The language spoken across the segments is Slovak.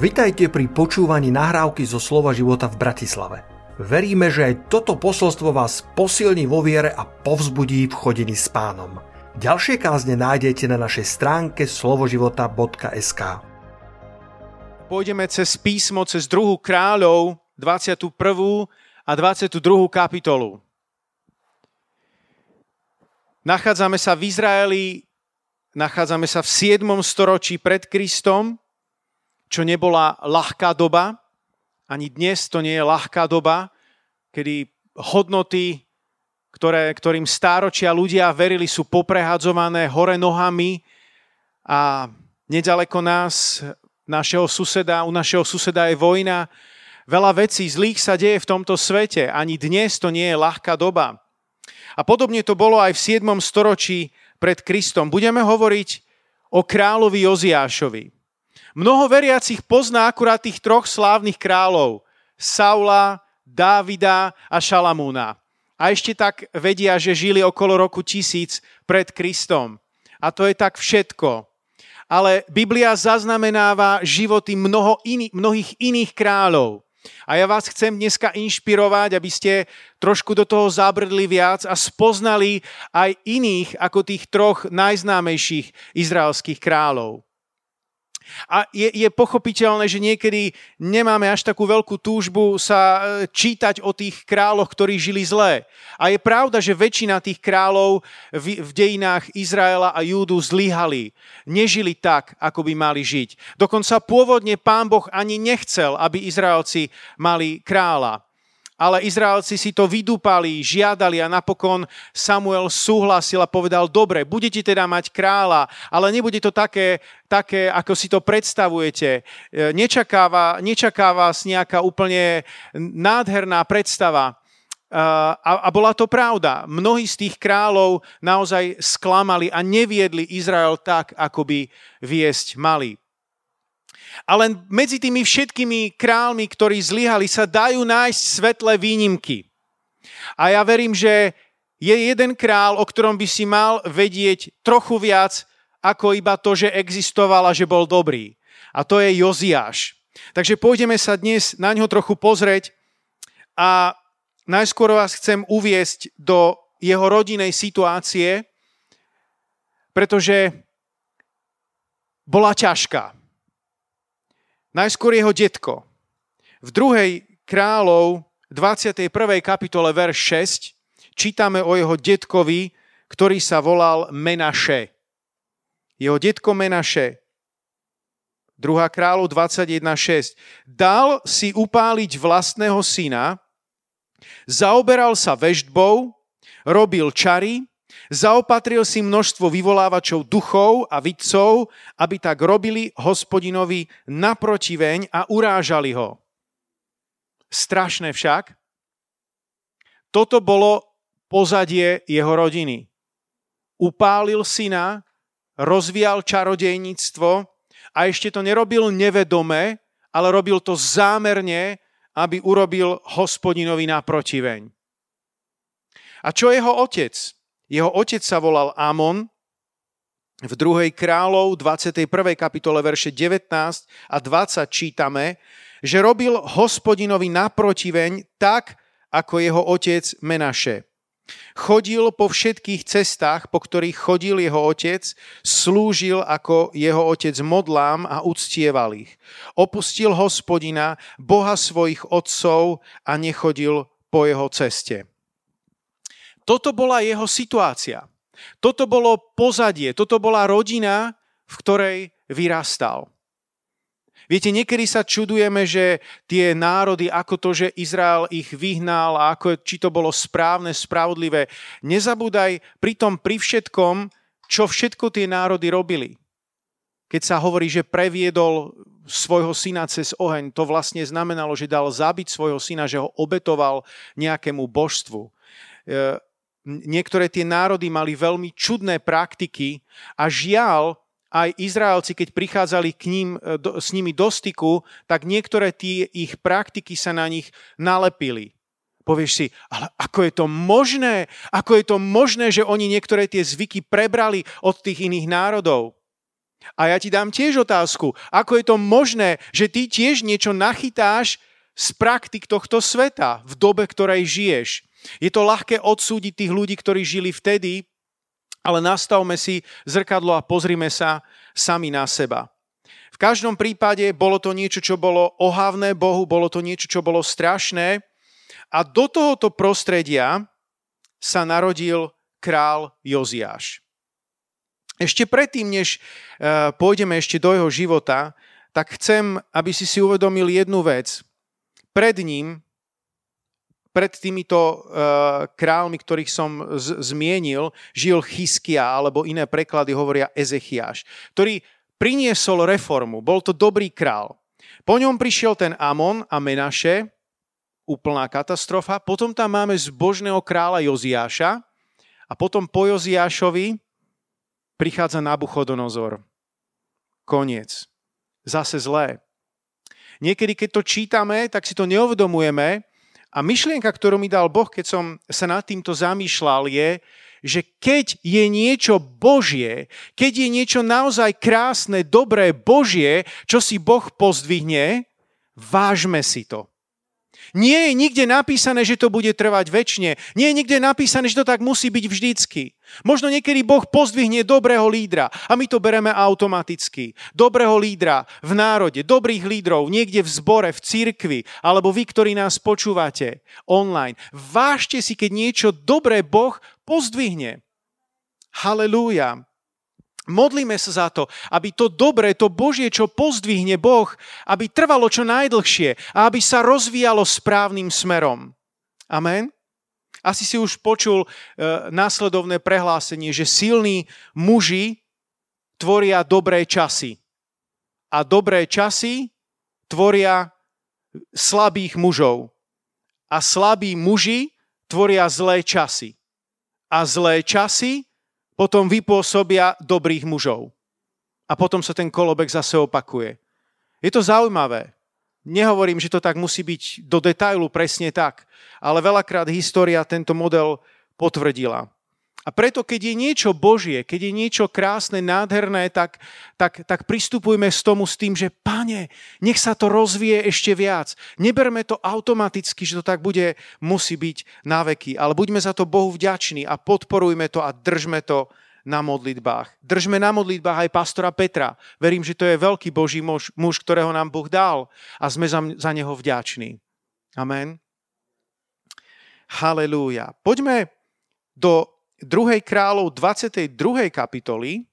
Vitajte pri počúvaní nahrávky zo Slova života v Bratislave. Veríme, že aj toto posolstvo vás posilní vo viere a povzbudí v chodení s pánom. Ďalšie kázne nájdete na našej stránke slovoživota.sk Pôjdeme cez písmo, cez druhú kráľov, 21. a 22. kapitolu. Nachádzame sa v Izraeli, nachádzame sa v 7. storočí pred Kristom, čo nebola ľahká doba, ani dnes to nie je ľahká doba, kedy hodnoty, ktoré, ktorým stáročia ľudia verili, sú poprehadzované hore nohami a nedaleko nás, našeho suseda, u našeho suseda je vojna. Veľa vecí zlých sa deje v tomto svete. Ani dnes to nie je ľahká doba. A podobne to bolo aj v 7. storočí pred Kristom. Budeme hovoriť o kráľovi Joziášovi. Mnoho veriacich pozná akurát tých troch slávnych kráľov. Saula, Dávida a Šalamúna. A ešte tak vedia, že žili okolo roku tisíc pred Kristom. A to je tak všetko. Ale Biblia zaznamenáva životy mnoho iný, mnohých iných kráľov. A ja vás chcem dneska inšpirovať, aby ste trošku do toho zabrdli viac a spoznali aj iných ako tých troch najznámejších izraelských kráľov. A je, je pochopiteľné, že niekedy nemáme až takú veľkú túžbu sa e, čítať o tých kráľoch, ktorí žili zlé. A je pravda, že väčšina tých kráľov v, v dejinách Izraela a Júdu zlyhali. Nežili tak, ako by mali žiť. Dokonca pôvodne pán Boh ani nechcel, aby Izraelci mali kráľa ale Izraelci si to vydúpali, žiadali a napokon Samuel súhlasil a povedal, dobre, budete teda mať kráľa, ale nebude to také, také ako si to predstavujete. E, nečakáva, nečaká vás nejaká úplne nádherná predstava. E, a, a bola to pravda. Mnohí z tých kráľov naozaj sklamali a neviedli Izrael tak, ako by viesť mali. Ale medzi tými všetkými kráľmi, ktorí zlyhali, sa dajú nájsť svetlé výnimky. A ja verím, že je jeden král, o ktorom by si mal vedieť trochu viac, ako iba to, že existoval a že bol dobrý. A to je Joziáš. Takže pôjdeme sa dnes na ňo trochu pozrieť a najskôr vás chcem uviesť do jeho rodinej situácie, pretože bola ťažká. Najskôr jeho detko. V druhej kráľov 21. kapitole verš 6 čítame o jeho detkovi, ktorý sa volal Menaše. Jeho detko Menaše. 2. kráľov 21.6. Dal si upáliť vlastného syna, zaoberal sa veždbou, robil čary, Zaopatril si množstvo vyvolávačov duchov a vidcov, aby tak robili hospodinovi naprotiveň a urážali ho. Strašné však. Toto bolo pozadie jeho rodiny. Upálil syna, rozvíjal čarodejníctvo a ešte to nerobil nevedome, ale robil to zámerne, aby urobil hospodinovi naprotiveň. A čo jeho otec? Jeho otec sa volal Amon. V 2. kráľov 21. kapitole verše 19 a 20 čítame, že robil hospodinovi naprotiveň tak, ako jeho otec Menaše. Chodil po všetkých cestách, po ktorých chodil jeho otec, slúžil ako jeho otec modlám a uctieval ich. Opustil hospodina, boha svojich otcov a nechodil po jeho ceste. Toto bola jeho situácia. Toto bolo pozadie, toto bola rodina, v ktorej vyrastal. Viete, niekedy sa čudujeme, že tie národy, ako to, že Izrael ich vyhnal a ako, či to bolo správne, spravodlivé. Nezabúdaj pri tom, pri všetkom, čo všetko tie národy robili. Keď sa hovorí, že previedol svojho syna cez oheň, to vlastne znamenalo, že dal zabiť svojho syna, že ho obetoval nejakému božstvu e, niektoré tie národy mali veľmi čudné praktiky a žiaľ, aj Izraelci, keď prichádzali k ním, e, do, s nimi do styku, tak niektoré tie ich praktiky sa na nich nalepili. Povieš si, ale ako je to možné? Ako je to možné, že oni niektoré tie zvyky prebrali od tých iných národov? A ja ti dám tiež otázku, ako je to možné, že ty tiež niečo nachytáš z praktik tohto sveta v dobe, ktorej žiješ. Je to ľahké odsúdiť tých ľudí, ktorí žili vtedy, ale nastavme si zrkadlo a pozrime sa sami na seba. V každom prípade bolo to niečo, čo bolo ohavné Bohu, bolo to niečo, čo bolo strašné a do tohoto prostredia sa narodil král Joziáš. Ešte predtým, než eh, pôjdeme ešte do jeho života, tak chcem, aby si si uvedomil jednu vec. Pred ním, pred týmito uh, kráľmi, ktorých som z- zmienil, žil Chyskia, alebo iné preklady hovoria Ezechiáš, ktorý priniesol reformu. Bol to dobrý král. Po ňom prišiel ten Amon a Menaše, úplná katastrofa. Potom tam máme zbožného kráľa Joziáša a potom po Joziášovi prichádza Nabuchodonozor. Koniec. Zase zlé. Niekedy, keď to čítame, tak si to neuvedomujeme a myšlienka, ktorú mi dal Boh, keď som sa nad týmto zamýšľal, je, že keď je niečo Božie, keď je niečo naozaj krásne, dobré, Božie, čo si Boh pozdvihne, vážme si to. Nie je nikde napísané, že to bude trvať väčšine. Nie je nikde napísané, že to tak musí byť vždycky. Možno niekedy Boh pozdvihne dobrého lídra a my to bereme automaticky. Dobrého lídra v národe, dobrých lídrov niekde v zbore, v cirkvi, alebo vy, ktorí nás počúvate online. Vážte si, keď niečo dobré Boh pozdvihne. Halelúja. Modlíme sa za to, aby to dobré, to Božie, čo pozdvihne Boh, aby trvalo čo najdlhšie a aby sa rozvíjalo správnym smerom. Amen? Asi si už počul e, následovné prehlásenie, že silní muži tvoria dobré časy. A dobré časy tvoria slabých mužov. A slabí muži tvoria zlé časy. A zlé časy potom vypôsobia dobrých mužov. A potom sa ten kolobek zase opakuje. Je to zaujímavé. Nehovorím, že to tak musí byť do detailu presne tak, ale veľakrát história tento model potvrdila. A preto, keď je niečo Božie, keď je niečo krásne, nádherné, tak, tak, tak pristupujme s tomu s tým, že pane, nech sa to rozvíje ešte viac. Neberme to automaticky, že to tak bude, musí byť na veky, ale buďme za to Bohu vďační a podporujme to a držme to na modlitbách. Držme na modlitbách aj pastora Petra. Verím, že to je veľký Boží muž, muž ktorého nám Boh dal a sme za, za neho vďační. Amen. Halelúja. Poďme do 2. kráľov 22. kapitoly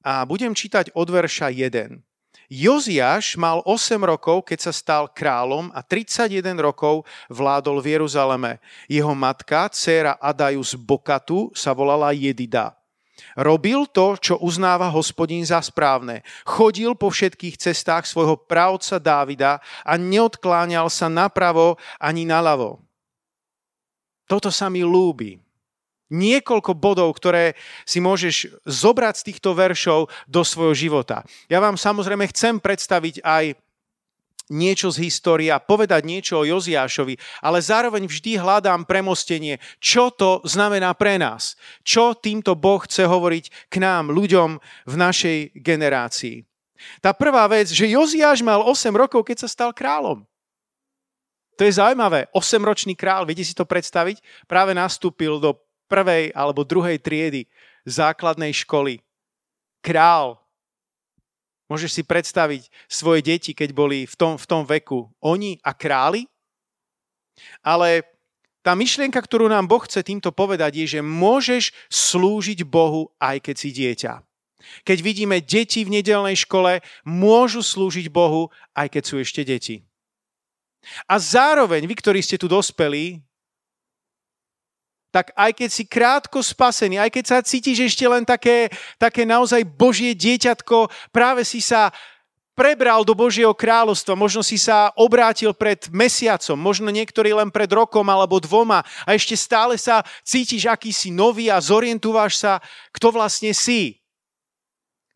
a budem čítať od verša 1. Joziáš mal 8 rokov, keď sa stal kráľom a 31 rokov vládol v Jeruzaleme. Jeho matka, dcéra Adaju Bokatu, sa volala Jedida. Robil to, čo uznáva hospodín za správne. Chodil po všetkých cestách svojho právca Dávida a neodkláňal sa napravo ani naľavo. Toto sa mi lúbi niekoľko bodov, ktoré si môžeš zobrať z týchto veršov do svojho života. Ja vám samozrejme chcem predstaviť aj niečo z histórie a povedať niečo o Joziášovi, ale zároveň vždy hľadám premostenie, čo to znamená pre nás. Čo týmto Boh chce hovoriť k nám, ľuďom v našej generácii. Tá prvá vec, že Joziáš mal 8 rokov, keď sa stal kráľom. To je zaujímavé. 8-ročný král, viete si to predstaviť? Práve nastúpil do prvej alebo druhej triedy základnej školy. Král. Môžeš si predstaviť svoje deti, keď boli v tom, v tom veku. Oni a králi? Ale tá myšlienka, ktorú nám Boh chce týmto povedať, je, že môžeš slúžiť Bohu, aj keď si dieťa. Keď vidíme deti v nedelnej škole, môžu slúžiť Bohu, aj keď sú ešte deti. A zároveň, vy, ktorí ste tu dospeli, tak aj keď si krátko spasený, aj keď sa cítiš ešte len také, také naozaj Božie dieťatko, práve si sa prebral do Božieho kráľovstva, možno si sa obrátil pred mesiacom, možno niektorý len pred rokom alebo dvoma a ešte stále sa cítiš akýsi nový a zorientúvaš sa, kto vlastne si.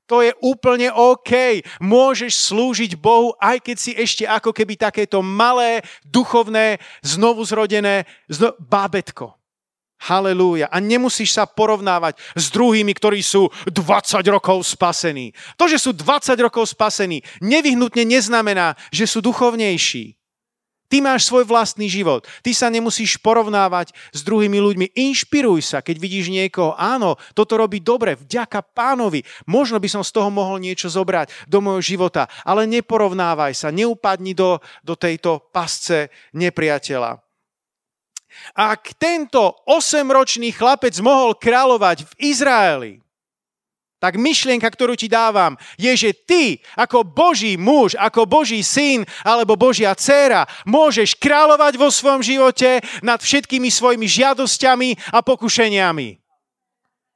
To je úplne OK. Môžeš slúžiť Bohu, aj keď si ešte ako keby takéto malé, duchovné, znovu zrodené zno- bábetko. Halelúja. A nemusíš sa porovnávať s druhými, ktorí sú 20 rokov spasení. To, že sú 20 rokov spasení, nevyhnutne neznamená, že sú duchovnejší. Ty máš svoj vlastný život. Ty sa nemusíš porovnávať s druhými ľuďmi. Inšpiruj sa, keď vidíš niekoho. Áno, toto robí dobre, vďaka pánovi. Možno by som z toho mohol niečo zobrať do môjho života. Ale neporovnávaj sa, neupadni do, do tejto pasce nepriateľa. Ak tento 8-ročný chlapec mohol kráľovať v Izraeli, tak myšlienka, ktorú ti dávam, je, že ty ako Boží muž, ako Boží syn alebo Božia dcéra môžeš kráľovať vo svojom živote nad všetkými svojimi žiadosťami a pokušeniami.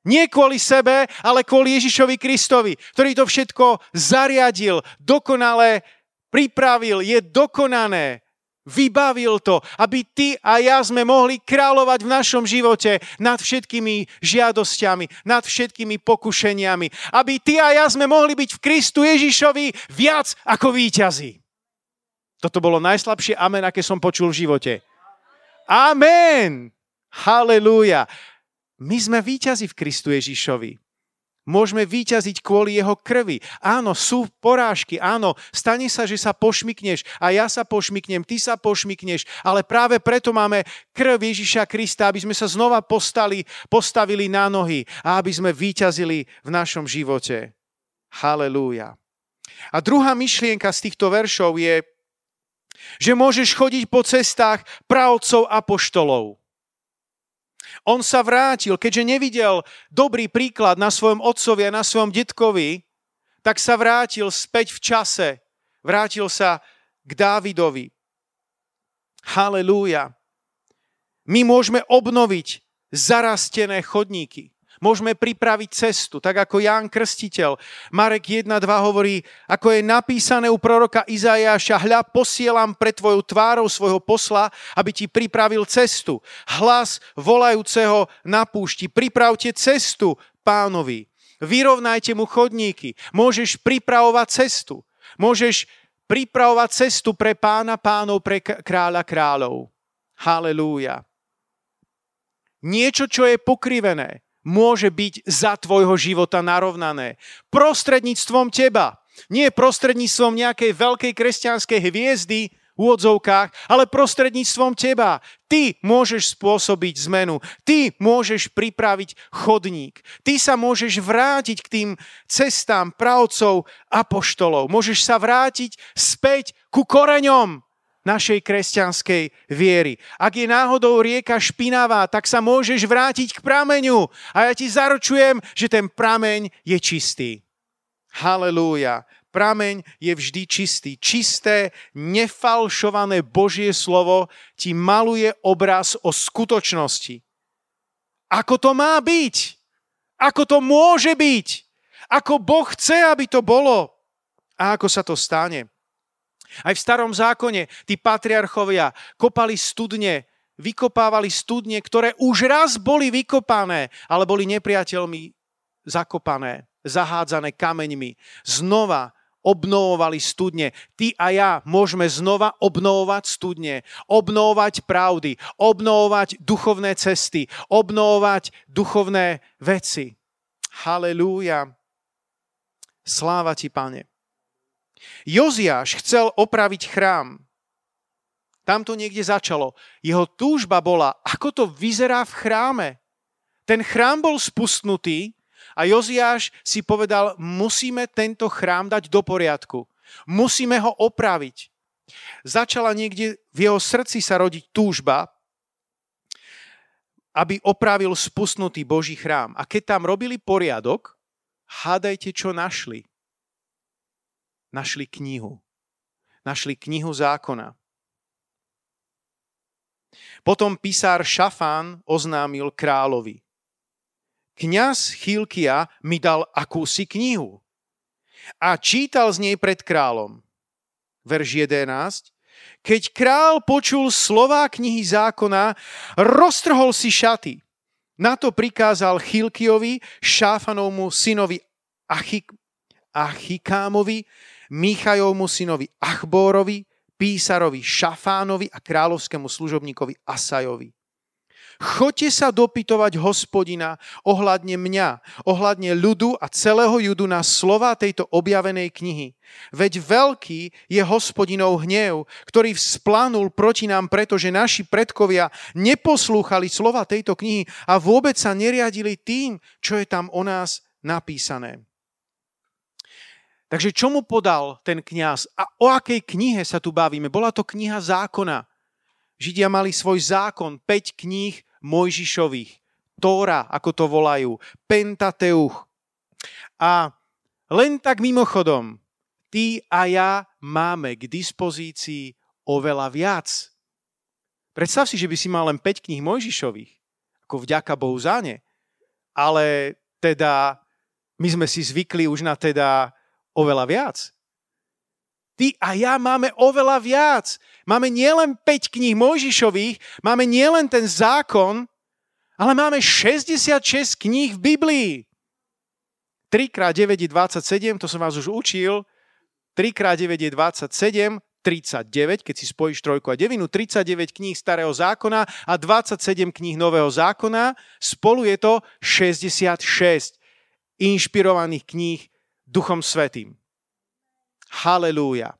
Nie kvôli sebe, ale kvôli Ježišovi Kristovi, ktorý to všetko zariadil, dokonale pripravil, je dokonané Vybavil to, aby ty a ja sme mohli kráľovať v našom živote nad všetkými žiadosťami, nad všetkými pokušeniami. Aby ty a ja sme mohli byť v Kristu Ježišovi viac ako víťazi. Toto bolo najslabšie amen, aké som počul v živote. Amen! Halelúja! My sme víťazi v Kristu Ježišovi. Môžeme vyťaziť kvôli jeho krvi. Áno, sú porážky, áno, stane sa, že sa pošmikneš a ja sa pošmiknem, ty sa pošmikneš, ale práve preto máme krv Ježiša Krista, aby sme sa znova postali, postavili na nohy a aby sme vyťazili v našom živote. Halelúja. A druhá myšlienka z týchto veršov je, že môžeš chodiť po cestách pravcov a poštolov. On sa vrátil, keďže nevidel dobrý príklad na svojom otcovi a na svojom detkovi, tak sa vrátil späť v čase. Vrátil sa k Dávidovi. Halelúja. My môžeme obnoviť zarastené chodníky. Môžeme pripraviť cestu, tak ako Ján Krstiteľ. Marek 1.2 hovorí, ako je napísané u proroka Izajáša, hľa posielam pre tvoju tvárou svojho posla, aby ti pripravil cestu. Hlas volajúceho na púšti, pripravte cestu pánovi. Vyrovnajte mu chodníky. Môžeš pripravovať cestu. Môžeš pripravovať cestu pre pána pánov, pre kráľa kráľov. Halelúja. Niečo, čo je pokrivené, môže byť za tvojho života narovnané. Prostredníctvom teba. Nie prostredníctvom nejakej veľkej kresťanskej hviezdy v úvodzovkách, ale prostredníctvom teba. Ty môžeš spôsobiť zmenu. Ty môžeš pripraviť chodník. Ty sa môžeš vrátiť k tým cestám pravcov a poštolov. Môžeš sa vrátiť späť ku koreňom našej kresťanskej viery. Ak je náhodou rieka špinavá, tak sa môžeš vrátiť k prameňu a ja ti zaručujem, že ten prameň je čistý. Halelúja. Prameň je vždy čistý. Čisté, nefalšované Božie slovo ti maluje obraz o skutočnosti. Ako to má byť? Ako to môže byť? Ako Boh chce, aby to bolo? A ako sa to stane? Aj v starom zákone tí patriarchovia kopali studne, vykopávali studne, ktoré už raz boli vykopané, ale boli nepriateľmi zakopané, zahádzané kameňmi. Znova obnovovali studne. Ty a ja môžeme znova obnovovať studne, obnovovať pravdy, obnovovať duchovné cesty, obnovovať duchovné veci. Halelúja. Sláva ti, pane. Joziáš chcel opraviť chrám. Tam to niekde začalo. Jeho túžba bola, ako to vyzerá v chráme. Ten chrám bol spustnutý a Joziáš si povedal, musíme tento chrám dať do poriadku. Musíme ho opraviť. Začala niekde v jeho srdci sa rodiť túžba, aby opravil spustnutý Boží chrám. A keď tam robili poriadok, hádajte, čo našli našli knihu. Našli knihu zákona. Potom písár Šafán oznámil kráľovi. Kňaz Chilkia mi dal akúsi knihu a čítal z nej pred kráľom. Verš 11. Keď král počul slová knihy zákona, roztrhol si šaty. Na to prikázal Chilkiovi, Šáfanovmu synovi Achik, Achikámovi, Míchajovmu synovi Achbórovi, písarovi Šafánovi a kráľovskému služobníkovi Asajovi. Choďte sa dopytovať hospodina ohľadne mňa, ohľadne ľudu a celého judu na slova tejto objavenej knihy. Veď veľký je hospodinov hnev, ktorý vzplanul proti nám, pretože naši predkovia neposlúchali slova tejto knihy a vôbec sa neriadili tým, čo je tam o nás napísané. Takže čo mu podal ten kňaz a o akej knihe sa tu bavíme? Bola to kniha zákona. Židia mali svoj zákon, 5 kníh Mojžišových, Tóra, ako to volajú, Pentateuch. A len tak mimochodom, ty a ja máme k dispozícii oveľa viac. Predstav si, že by si mal len 5 kníh Mojžišových, ako vďaka Bohu za ne. Ale teda my sme si zvykli už na teda oveľa viac. Ty a ja máme oveľa viac. Máme nielen 5 kníh Mojžišových, máme nielen ten zákon, ale máme 66 kníh v Biblii. 3 x 9 je 27, to som vás už učil. 3 x 9 je 27, 39, keď si spojíš trojku a devinu, 39 kníh starého zákona a 27 kníh nového zákona. Spolu je to 66 inšpirovaných kníh Duchom Svetým. Halelúja.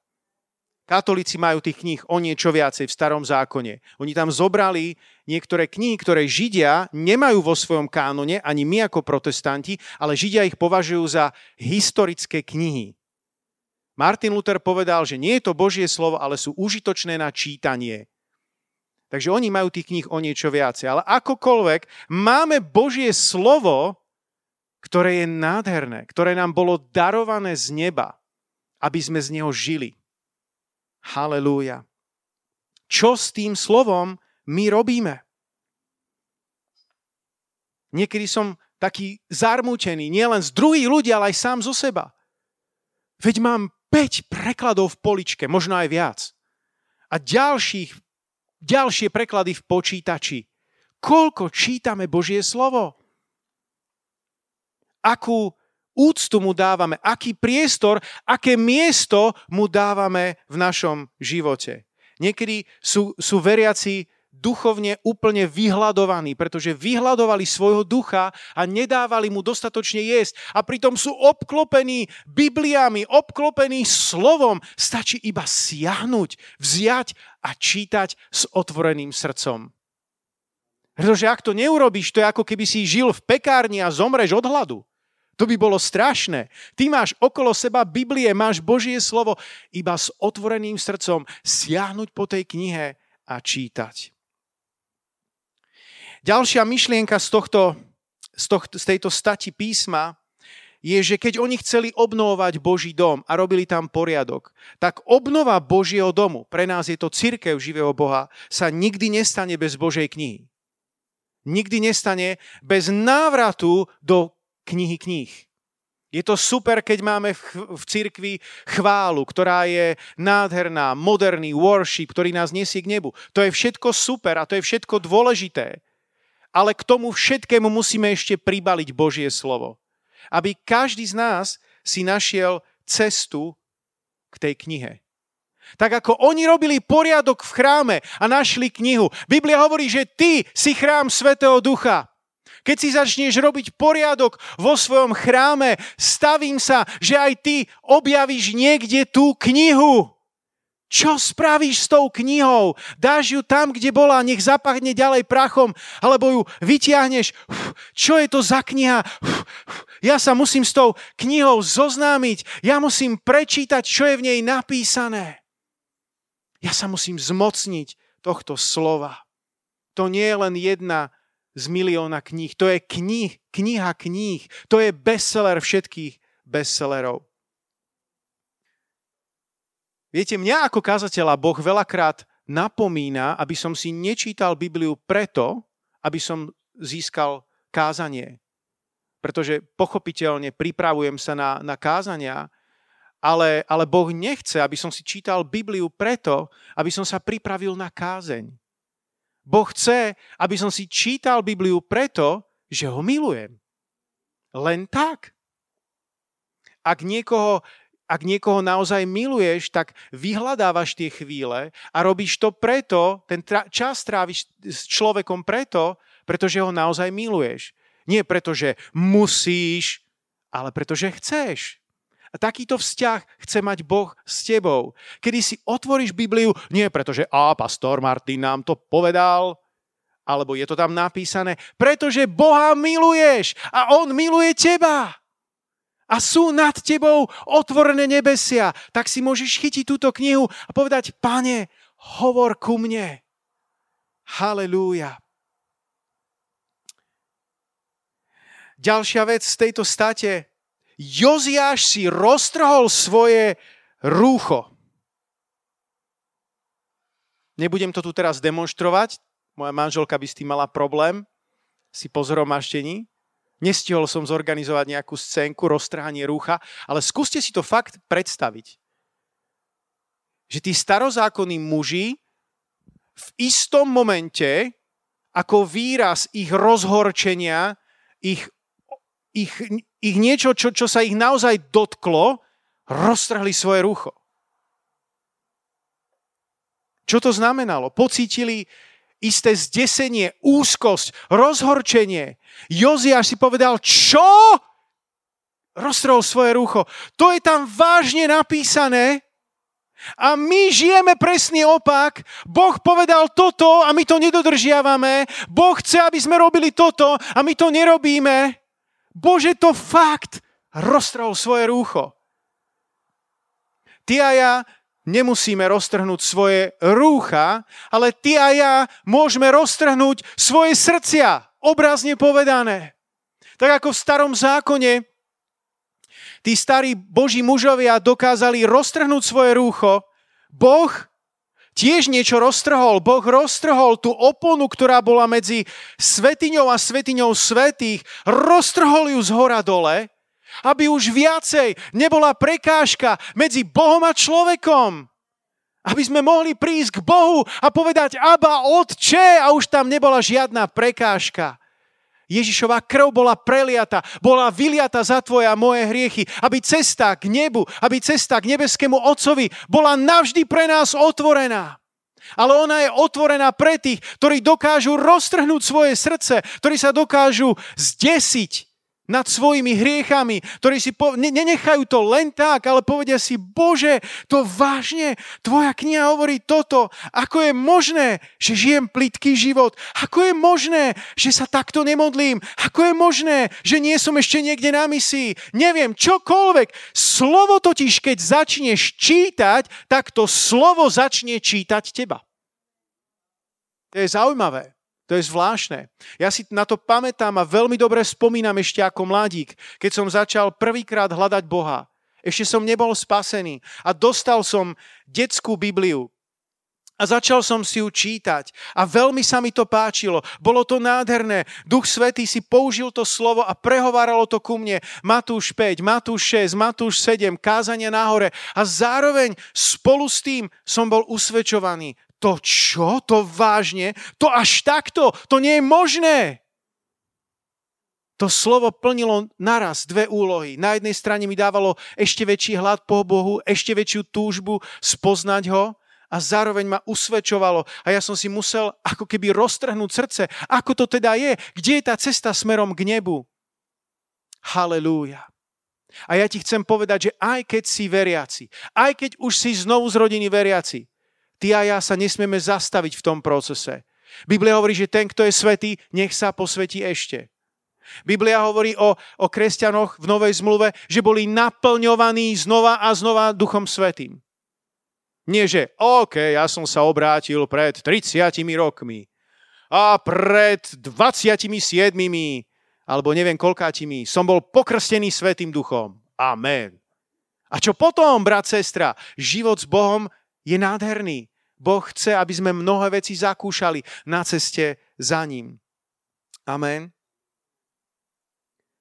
Katolíci majú tých kníh o niečo viacej v starom zákone. Oni tam zobrali niektoré knihy, ktoré Židia nemajú vo svojom kánone, ani my ako protestanti, ale Židia ich považujú za historické knihy. Martin Luther povedal, že nie je to Božie slovo, ale sú užitočné na čítanie. Takže oni majú tých kníh o niečo viacej. Ale akokoľvek, máme Božie slovo, ktoré je nádherné, ktoré nám bolo darované z neba, aby sme z neho žili. Halelúja. Čo s tým slovom my robíme? Niekedy som taký zarmútený, nielen z druhých ľudí, ale aj sám zo seba. Veď mám 5 prekladov v poličke, možno aj viac. A ďalších, ďalšie preklady v počítači. Koľko čítame Božie slovo? Akú úctu mu dávame, aký priestor, aké miesto mu dávame v našom živote. Niekedy sú, sú veriaci duchovne úplne vyhľadovaní, pretože vyhľadovali svojho ducha a nedávali mu dostatočne jesť. A pritom sú obklopení Bibliami, obklopení slovom. Stačí iba siahnuť, vziať a čítať s otvoreným srdcom. Pretože ak to neurobiš, to je ako keby si žil v pekárni a zomreš od hladu. To by bolo strašné. Ty máš okolo seba Biblie, máš Božie slovo, iba s otvoreným srdcom siahnuť po tej knihe a čítať. Ďalšia myšlienka z, tohto, z, tohto, z tejto stati písma je, že keď oni chceli obnovovať Boží dom a robili tam poriadok, tak obnova Božieho domu, pre nás je to církev živého Boha, sa nikdy nestane bez Božej knihy. Nikdy nestane bez návratu do knihy kníh. Je to super, keď máme v, v cirkvi chválu, ktorá je nádherná, moderný worship, ktorý nás nesie k nebu. To je všetko super a to je všetko dôležité. Ale k tomu všetkému musíme ešte pribaliť Božie slovo. Aby každý z nás si našiel cestu k tej knihe. Tak ako oni robili poriadok v chráme a našli knihu. Biblia hovorí, že ty si chrám Svetého Ducha. Keď si začneš robiť poriadok vo svojom chráme, stavím sa, že aj ty objavíš niekde tú knihu. Čo spravíš s tou knihou? Dáš ju tam, kde bola, nech zapachne ďalej prachom, alebo ju vytiahneš. Čo je to za kniha? Ja sa musím s tou knihou zoznámiť. Ja musím prečítať, čo je v nej napísané. Ja sa musím zmocniť tohto slova. To nie je len jedna z milióna kníh. To je knih, kniha kníh. To je bestseller všetkých bestsellerov. Viete, mňa ako kazateľa Boh veľakrát napomína, aby som si nečítal Bibliu preto, aby som získal kázanie. Pretože pochopiteľne pripravujem sa na, na kázania, ale, ale Boh nechce, aby som si čítal Bibliu preto, aby som sa pripravil na kázeň. Boh chce, aby som si čítal Bibliu preto, že ho milujem. Len tak. Ak niekoho ak niekoho naozaj miluješ, tak vyhľadávaš tie chvíle a robíš to preto, ten tra- čas tráviš s človekom preto, pretože ho naozaj miluješ. Nie preto, že musíš, ale preto, že chceš. Takýto vzťah chce mať Boh s tebou. Kedy si otvoríš Bibliu, nie preto, že a pastor Martin nám to povedal, alebo je to tam napísané, pretože Boha miluješ a On miluje teba. A sú nad tebou otvorené nebesia. Tak si môžeš chytiť túto knihu a povedať, pane, hovor ku mne. Halelúja. Ďalšia vec z tejto state. Joziáš si roztrhol svoje rúcho. Nebudem to tu teraz demonstrovať, moja manželka by s tým mala problém, si po zhromaždení. Nestihol som zorganizovať nejakú scénku, roztrhanie rúcha, ale skúste si to fakt predstaviť. Že tí starozákonní muži v istom momente, ako výraz ich rozhorčenia, ich, ich, ich niečo, čo, čo sa ich naozaj dotklo, roztrhli svoje rucho. Čo to znamenalo? Pocítili, isté zdesenie, úzkosť, rozhorčenie. Joziáš si povedal, čo? Roztrol svoje rucho. To je tam vážne napísané. A my žijeme presný opak. Boh povedal toto a my to nedodržiavame. Boh chce, aby sme robili toto a my to nerobíme. Bože, to fakt roztrhol svoje rúcho. Ty a ja nemusíme roztrhnúť svoje rúcha, ale ty a ja môžeme roztrhnúť svoje srdcia, obrazne povedané. Tak ako v starom zákone tí starí boží mužovia dokázali roztrhnúť svoje rúcho, Boh tiež niečo roztrhol. Boh roztrhol tú oponu, ktorá bola medzi svetiňou a svetiňou svetých, roztrhol ju z hora dole aby už viacej nebola prekážka medzi Bohom a človekom. Aby sme mohli prísť k Bohu a povedať Aba, Otče a už tam nebola žiadna prekážka. Ježišová krv bola preliata, bola vyliata za tvoje a moje hriechy, aby cesta k nebu, aby cesta k nebeskému Otcovi bola navždy pre nás otvorená. Ale ona je otvorená pre tých, ktorí dokážu roztrhnúť svoje srdce, ktorí sa dokážu zdesiť nad svojimi hriechami, ktorí si po, ne, nenechajú to len tak, ale povedia si, Bože, to vážne, tvoja kniha hovorí toto. Ako je možné, že žijem plitký život? Ako je možné, že sa takto nemodlím? Ako je možné, že nie som ešte niekde na misii? Neviem, čokoľvek. Slovo totiž, keď začneš čítať, tak to slovo začne čítať teba. To je zaujímavé. To je zvláštne. Ja si na to pamätám a veľmi dobre spomínam ešte ako mladík, keď som začal prvýkrát hľadať Boha. Ešte som nebol spasený a dostal som detskú Bibliu. A začal som si ju čítať a veľmi sa mi to páčilo. Bolo to nádherné. Duch Svetý si použil to slovo a prehováralo to ku mne. Matúš 5, Matúš 6, Matúš 7, kázania nahore. A zároveň spolu s tým som bol usvedčovaný to čo? To vážne? To až takto? To nie je možné. To slovo plnilo naraz dve úlohy. Na jednej strane mi dávalo ešte väčší hlad po Bohu, ešte väčšiu túžbu spoznať ho a zároveň ma usvedčovalo a ja som si musel ako keby roztrhnúť srdce. Ako to teda je? Kde je tá cesta smerom k nebu? Halelúja. A ja ti chcem povedať, že aj keď si veriaci, aj keď už si znovu z rodiny veriaci, Ty a ja sa nesmieme zastaviť v tom procese. Biblia hovorí, že ten, kto je svetý, nech sa posvetí ešte. Biblia hovorí o, o kresťanoch v Novej zmluve, že boli naplňovaní znova a znova Duchom Svetým. Nie, že OK, ja som sa obrátil pred 30 rokmi a pred 27 alebo neviem koľkátimi som bol pokrstený Svetým Duchom. Amen. A čo potom, brat, sestra? Život s Bohom je nádherný. Boh chce, aby sme mnohé veci zakúšali na ceste za ním. Amen.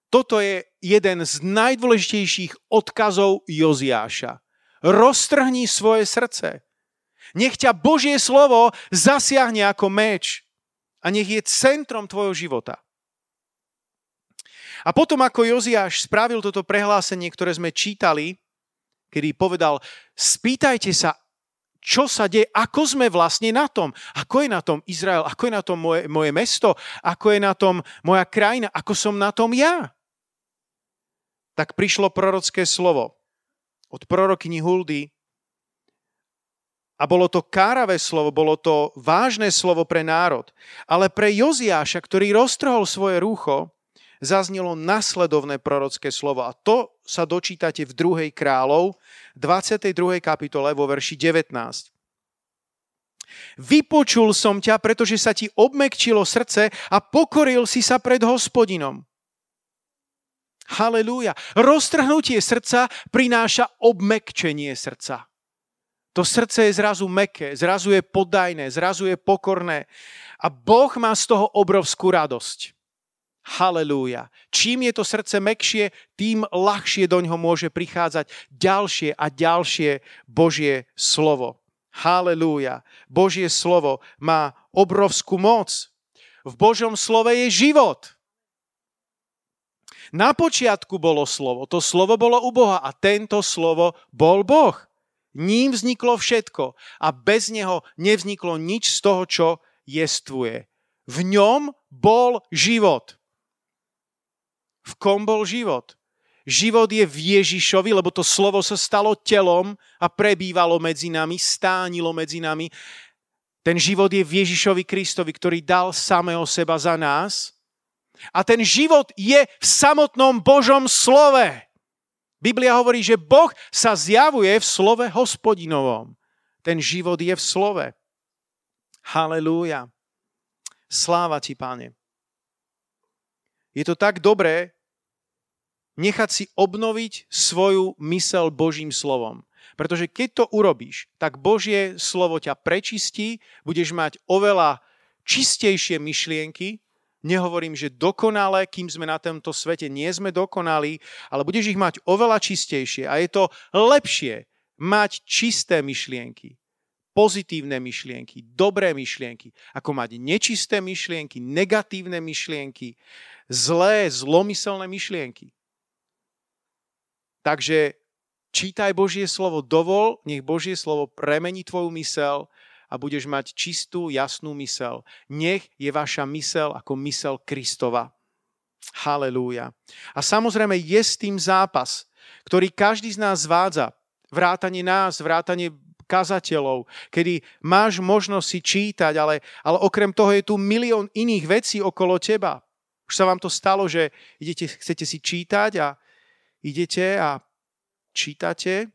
Toto je jeden z najdôležitejších odkazov Joziáša. Roztrhni svoje srdce. Nech ťa Božie slovo zasiahne ako meč a nech je centrom tvojho života. A potom, ako Joziáš spravil toto prehlásenie, ktoré sme čítali, kedy povedal, spýtajte sa, čo sa deje, ako sme vlastne na tom, ako je na tom Izrael, ako je na tom moje, moje mesto, ako je na tom moja krajina, ako som na tom ja. Tak prišlo prorocké slovo od prorokyni Huldy. A bolo to káravé slovo, bolo to vážne slovo pre národ. Ale pre Joziáša, ktorý roztrhol svoje rúcho, zaznelo nasledovné prorocké slovo. A to sa dočítate v 2. kráľov, 22. kapitole vo verši 19. Vypočul som ťa, pretože sa ti obmekčilo srdce a pokoril si sa pred hospodinom. Halelúja. Roztrhnutie srdca prináša obmekčenie srdca. To srdce je zrazu meké, zrazu je podajné, zrazu je pokorné. A Boh má z toho obrovskú radosť. Halelúja. Čím je to srdce mekšie, tým ľahšie do ňoho môže prichádzať ďalšie a ďalšie Božie slovo. Halelúja. Božie slovo má obrovskú moc. V Božom slove je život. Na počiatku bolo slovo, to slovo bolo u Boha a tento slovo bol Boh. Ním vzniklo všetko a bez neho nevzniklo nič z toho, čo jestvuje. V ňom bol život v kom bol život. Život je v Ježišovi, lebo to slovo sa stalo telom a prebývalo medzi nami, stánilo medzi nami. Ten život je v Ježišovi Kristovi, ktorý dal samého seba za nás. A ten život je v samotnom Božom slove. Biblia hovorí, že Boh sa zjavuje v slove hospodinovom. Ten život je v slove. Halelúja. Sláva ti, páne. Je to tak dobré, nechať si obnoviť svoju mysel Božím slovom. Pretože keď to urobíš, tak Božie slovo ťa prečistí, budeš mať oveľa čistejšie myšlienky, nehovorím, že dokonale, kým sme na tomto svete, nie sme dokonali, ale budeš ich mať oveľa čistejšie. A je to lepšie mať čisté myšlienky, pozitívne myšlienky, dobré myšlienky, ako mať nečisté myšlienky, negatívne myšlienky, zlé, zlomyselné myšlienky. Takže čítaj Božie slovo, dovol, nech Božie slovo premení tvoju mysel a budeš mať čistú, jasnú mysel. Nech je vaša mysel ako mysel Kristova. Halelúja. A samozrejme je s tým zápas, ktorý každý z nás zvádza. Vrátanie nás, vrátanie kazateľov, kedy máš možnosť si čítať, ale, ale okrem toho je tu milión iných vecí okolo teba. Už sa vám to stalo, že idete, chcete si čítať a idete a čítate.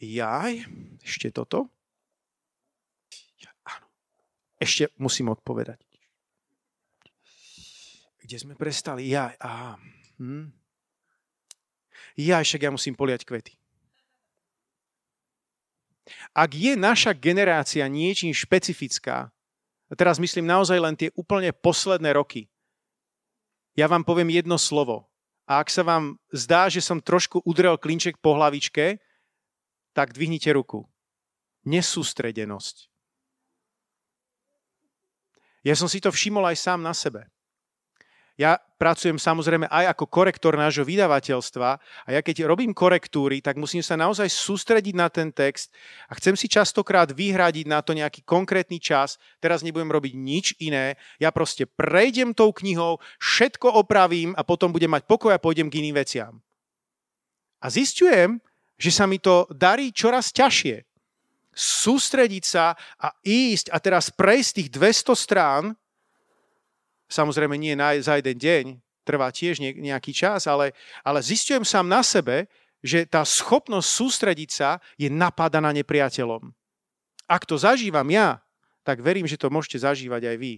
Jaj, ešte toto? Áno. Ešte musím odpovedať. Kde sme prestali? Jaj, aha. Hm. Jaj, však ja musím poliať kvety. Ak je naša generácia niečím špecifická, a teraz myslím naozaj len tie úplne posledné roky, ja vám poviem jedno slovo. A ak sa vám zdá, že som trošku udrel klinček po hlavičke, tak dvihnite ruku. Nesústredenosť. Ja som si to všimol aj sám na sebe. Ja pracujem samozrejme aj ako korektor nášho vydavateľstva a ja keď robím korektúry, tak musím sa naozaj sústrediť na ten text a chcem si častokrát vyhradiť na to nejaký konkrétny čas. Teraz nebudem robiť nič iné. Ja proste prejdem tou knihou, všetko opravím a potom budem mať pokoj a pôjdem k iným veciam. A zistujem, že sa mi to darí čoraz ťažšie. Sústrediť sa a ísť a teraz prejsť tých 200 strán Samozrejme nie za jeden deň, trvá tiež nejaký čas, ale, ale zistujem sám na sebe, že tá schopnosť sústrediť sa je napadaná nepriateľom. Ak to zažívam ja, tak verím, že to môžete zažívať aj vy.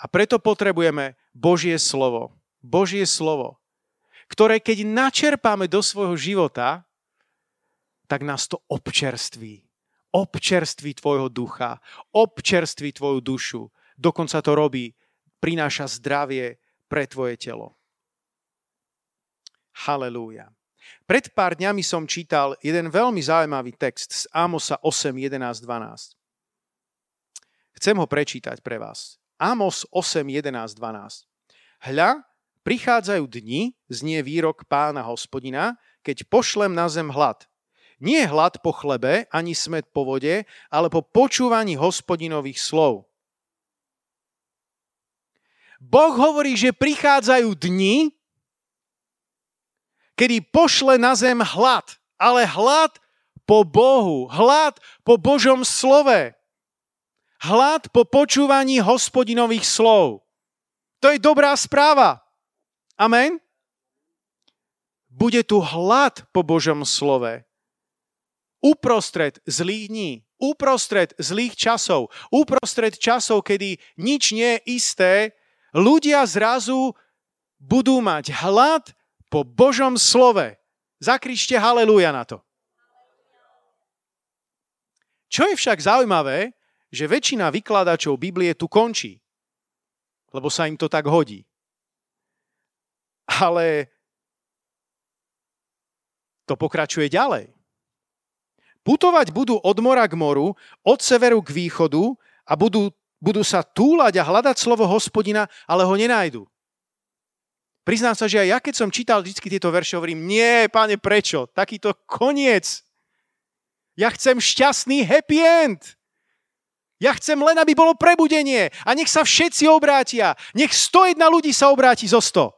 A preto potrebujeme Božie slovo. Božie slovo, ktoré keď načerpáme do svojho života, tak nás to občerství. Občerství tvojho ducha, občerství tvoju dušu, dokonca to robí, prináša zdravie pre tvoje telo. Halelúja. Pred pár dňami som čítal jeden veľmi zaujímavý text z Amosa 8, 11, 12. Chcem ho prečítať pre vás. Amos 8, 11, 12. Hľa, prichádzajú dni, znie výrok pána hospodina, keď pošlem na zem hlad. Nie hlad po chlebe, ani smet po vode, ale po počúvaní hospodinových slov. Boh hovorí, že prichádzajú dni, kedy pošle na zem hlad, ale hlad po Bohu, hlad po Božom slove, hlad po počúvaní hospodinových slov. To je dobrá správa. Amen? Bude tu hlad po Božom slove. Uprostred zlých dní, uprostred zlých časov, uprostred časov, kedy nič nie je isté, ľudia zrazu budú mať hlad po Božom slove. Zakrište haleluja na to. Čo je však zaujímavé, že väčšina vykladačov Biblie tu končí lebo sa im to tak hodí. Ale to pokračuje ďalej. Putovať budú od mora k moru, od severu k východu a budú, budú sa túlať a hľadať slovo hospodina, ale ho nenájdu. Priznám sa, že aj ja, keď som čítal vždy tieto verše, hovorím, nie, páne, prečo? Takýto koniec. Ja chcem šťastný happy end. Ja chcem len, aby bolo prebudenie a nech sa všetci obrátia. Nech 101 ľudí sa obráti zo 100.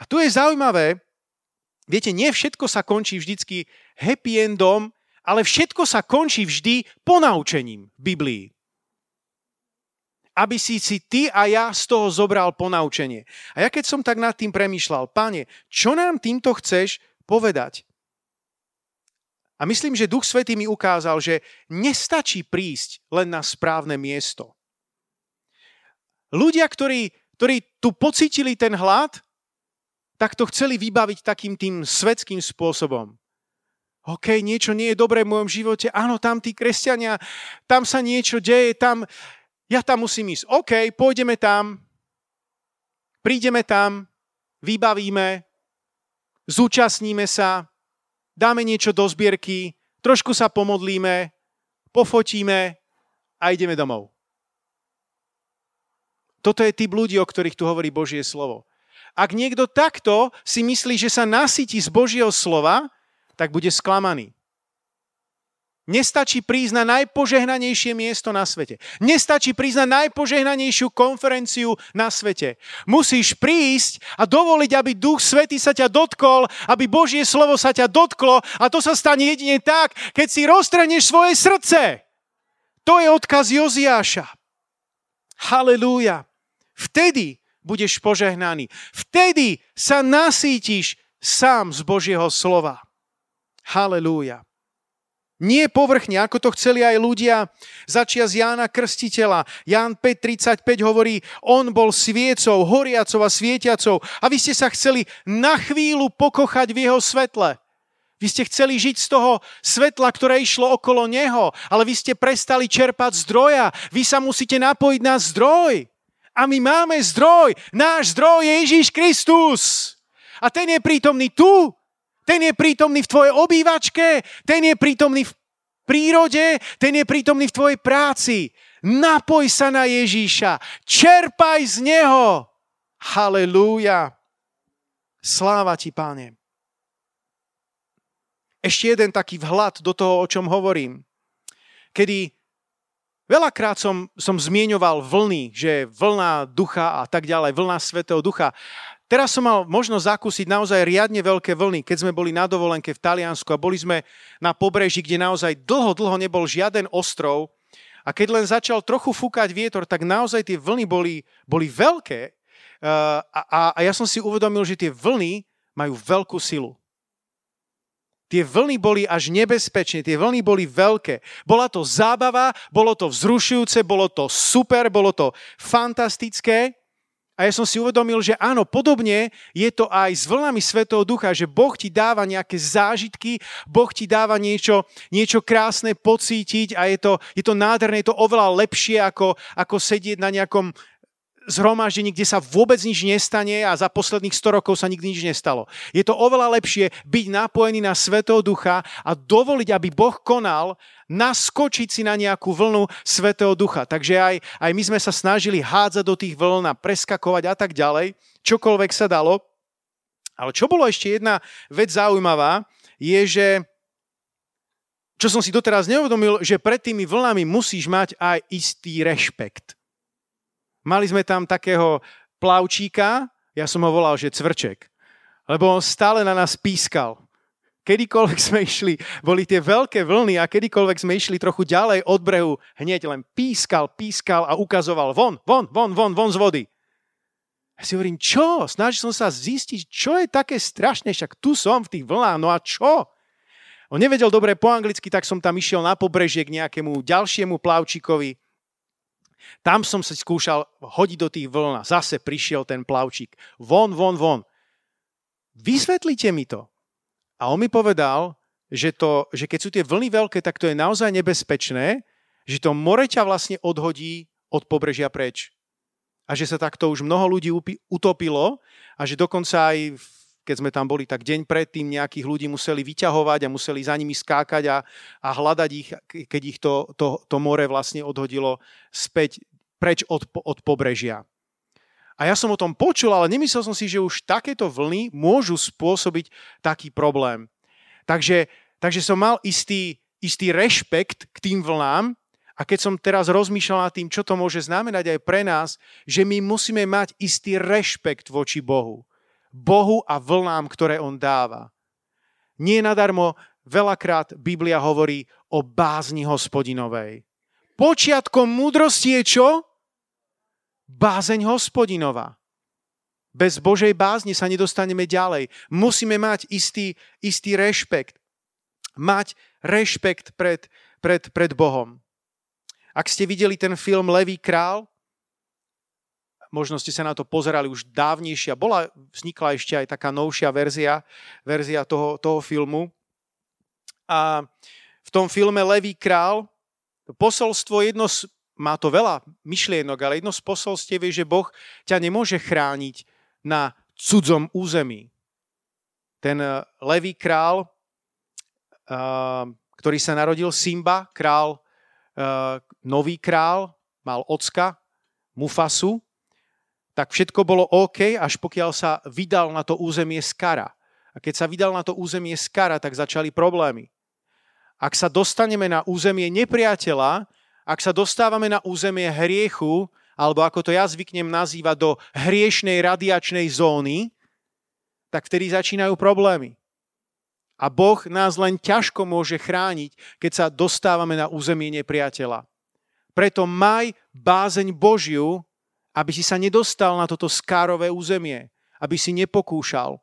A tu je zaujímavé, viete, nie všetko sa končí vždycky happy endom, ale všetko sa končí vždy ponaučením v Biblii. Aby si si ty a ja z toho zobral ponaučenie. A ja keď som tak nad tým premýšľal, páne, čo nám týmto chceš povedať? A myslím, že Duch Svetý mi ukázal, že nestačí prísť len na správne miesto. Ľudia, ktorí, ktorí tu pocitili ten hlad, tak to chceli vybaviť takým tým svetským spôsobom. OK, niečo nie je dobré v mojom živote, áno, tam tí kresťania, tam sa niečo deje, tam, ja tam musím ísť. OK, pôjdeme tam, prídeme tam, vybavíme, zúčastníme sa, dáme niečo do zbierky, trošku sa pomodlíme, pofotíme a ideme domov. Toto je typ ľudí, o ktorých tu hovorí Božie slovo. Ak niekto takto si myslí, že sa nasytí z Božieho slova, tak bude sklamaný. Nestačí prísť na najpožehnanejšie miesto na svete. Nestačí prísť na najpožehnanejšiu konferenciu na svete. Musíš prísť a dovoliť, aby Duch Svetý sa ťa dotkol, aby Božie slovo sa ťa dotklo a to sa stane jedine tak, keď si roztreneš svoje srdce. To je odkaz Joziáša. Halelúja. Vtedy budeš požehnaný. Vtedy sa nasítiš sám z Božieho slova. Halelúja. Nie povrchne, ako to chceli aj ľudia začia z Jána Krstiteľa. Ján 5.35 hovorí, on bol sviecou, horiacou a svietiacou a vy ste sa chceli na chvíľu pokochať v jeho svetle. Vy ste chceli žiť z toho svetla, ktoré išlo okolo neho, ale vy ste prestali čerpať zdroja. Vy sa musíte napojiť na zdroj. A my máme zdroj. Náš zdroj je Ježíš Kristus. A ten je prítomný tu, ten je prítomný v tvojej obývačke, ten je prítomný v prírode, ten je prítomný v tvojej práci. Napoj sa na Ježíša, čerpaj z Neho. Halelúja. Sláva ti, páne. Ešte jeden taký vhľad do toho, o čom hovorím. Kedy veľakrát som, som zmieňoval vlny, že vlna ducha a tak ďalej, vlna svetého ducha. Teraz som mal možnosť zakúsiť naozaj riadne veľké vlny, keď sme boli na dovolenke v Taliansku a boli sme na pobreží, kde naozaj dlho, dlho nebol žiaden ostrov. A keď len začal trochu fúkať vietor, tak naozaj tie vlny boli, boli veľké. Uh, a, a ja som si uvedomil, že tie vlny majú veľkú silu. Tie vlny boli až nebezpečné, tie vlny boli veľké. Bola to zábava, bolo to vzrušujúce, bolo to super, bolo to fantastické, a ja som si uvedomil, že áno, podobne je to aj s vlnami Svetého Ducha, že Boh ti dáva nejaké zážitky, Boh ti dáva niečo, niečo krásne pocítiť a je to, je to nádherné, je to oveľa lepšie, ako, ako sedieť na nejakom zhromaždení, kde sa vôbec nič nestane a za posledných 100 rokov sa nikdy nič nestalo. Je to oveľa lepšie byť napojený na Svetého Ducha a dovoliť, aby Boh konal, naskočiť si na nejakú vlnu Svetého Ducha. Takže aj, aj my sme sa snažili hádzať do tých vln a preskakovať a tak ďalej, čokoľvek sa dalo. Ale čo bolo ešte jedna vec zaujímavá, je, že čo som si doteraz neuvedomil, že pred tými vlnami musíš mať aj istý rešpekt. Mali sme tam takého plavčíka, ja som ho volal, že cvrček, lebo on stále na nás pískal. Kedykoľvek sme išli, boli tie veľké vlny a kedykoľvek sme išli trochu ďalej od brehu, hneď len pískal, pískal a ukazoval von, von, von, von, von z vody. Ja si hovorím, čo? Snažil som sa zistiť, čo je také strašné, však tu som v tých vlnách, no a čo? On nevedel dobre po anglicky, tak som tam išiel na pobrežie k nejakému ďalšiemu plavčíkovi. Tam som sa skúšal hodiť do tých vln a zase prišiel ten plavčík. Von, von, von. Vysvetlite mi to. A on mi povedal, že, to, že keď sú tie vlny veľké, tak to je naozaj nebezpečné, že to more ťa vlastne odhodí od pobrežia preč. A že sa takto už mnoho ľudí utopilo a že dokonca aj keď sme tam boli, tak deň predtým nejakých ľudí museli vyťahovať a museli za nimi skákať a, a hľadať ich, keď ich to, to, to more vlastne odhodilo späť preč od, od pobrežia. A ja som o tom počul, ale nemyslel som si, že už takéto vlny môžu spôsobiť taký problém. Takže, takže som mal istý, istý rešpekt k tým vlnám a keď som teraz rozmýšľal nad tým, čo to môže znamenať aj pre nás, že my musíme mať istý rešpekt voči Bohu. Bohu a vlnám, ktoré on dáva. Nie nadarmo veľakrát Biblia hovorí o bázni hospodinovej. Počiatkom múdrosti je čo? Bázeň hospodinova. Bez Božej bázne sa nedostaneme ďalej. Musíme mať istý, istý rešpekt. Mať rešpekt pred, pred, pred Bohom. Ak ste videli ten film Levý král, možno ste sa na to pozerali už dávnejšia, bola, vznikla ešte aj taká novšia verzia, verzia toho, toho filmu. A v tom filme Levý král, posolstvo jedno z, má to veľa myšlienok, ale jedno z posolstiev je, že Boh ťa nemôže chrániť na cudzom území. Ten eh, Levý král, eh, ktorý sa narodil Simba, král, eh, nový král, mal ocka, Mufasu, tak všetko bolo OK, až pokiaľ sa vydal na to územie Skara. A keď sa vydal na to územie Skara, tak začali problémy. Ak sa dostaneme na územie nepriateľa, ak sa dostávame na územie hriechu, alebo ako to ja zvyknem nazývať, do hriešnej radiačnej zóny, tak vtedy začínajú problémy. A Boh nás len ťažko môže chrániť, keď sa dostávame na územie nepriateľa. Preto maj bázeň Božiu aby si sa nedostal na toto skárové územie, aby si nepokúšal.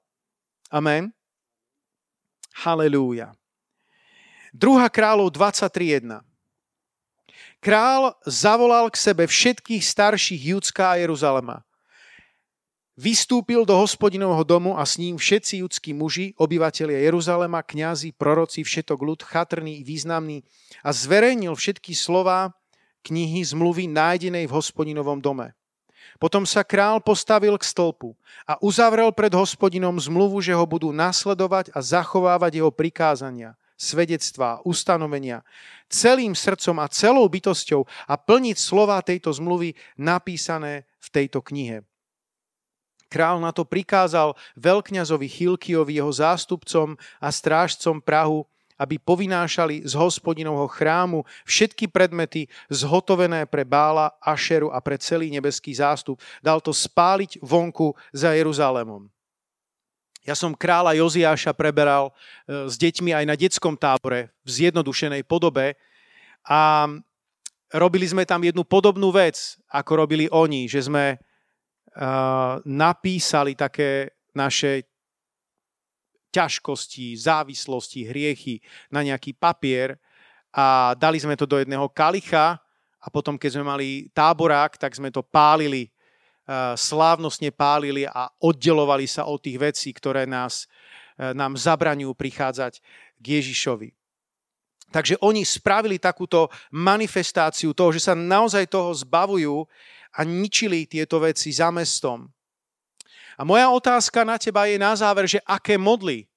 Amen. Halelúja. 2. kráľov 23.1. Král zavolal k sebe všetkých starších Judská a Jeruzalema. Vystúpil do hospodinovho domu a s ním všetci judskí muži, obyvatelia Jeruzalema, kňazi, proroci, všetok ľud, chatrný i významný a zverejnil všetky slová knihy zmluvy nájdenej v hospodinovom dome. Potom sa král postavil k stĺpu a uzavrel pred hospodinom zmluvu, že ho budú nasledovať a zachovávať jeho prikázania, svedectvá, ustanovenia, celým srdcom a celou bytosťou a plniť slova tejto zmluvy napísané v tejto knihe. Král na to prikázal veľkňazovi Chilkiovi, jeho zástupcom a strážcom Prahu, aby povinášali z hospodinovho chrámu všetky predmety zhotovené pre Bála, Ašeru a pre celý nebeský zástup. Dal to spáliť vonku za Jeruzalémom. Ja som kráľa Joziáša preberal e, s deťmi aj na detskom tábore v zjednodušenej podobe a robili sme tam jednu podobnú vec, ako robili oni, že sme napísali také naše ťažkosti, závislosti, hriechy na nejaký papier a dali sme to do jedného kalicha a potom, keď sme mali táborák, tak sme to pálili, slávnostne pálili a oddelovali sa od tých vecí, ktoré nás, e, nám zabraňujú prichádzať k Ježišovi. Takže oni spravili takúto manifestáciu toho, že sa naozaj toho zbavujú a ničili tieto veci za mestom. A moja otázka na teba je na záver, že aké modly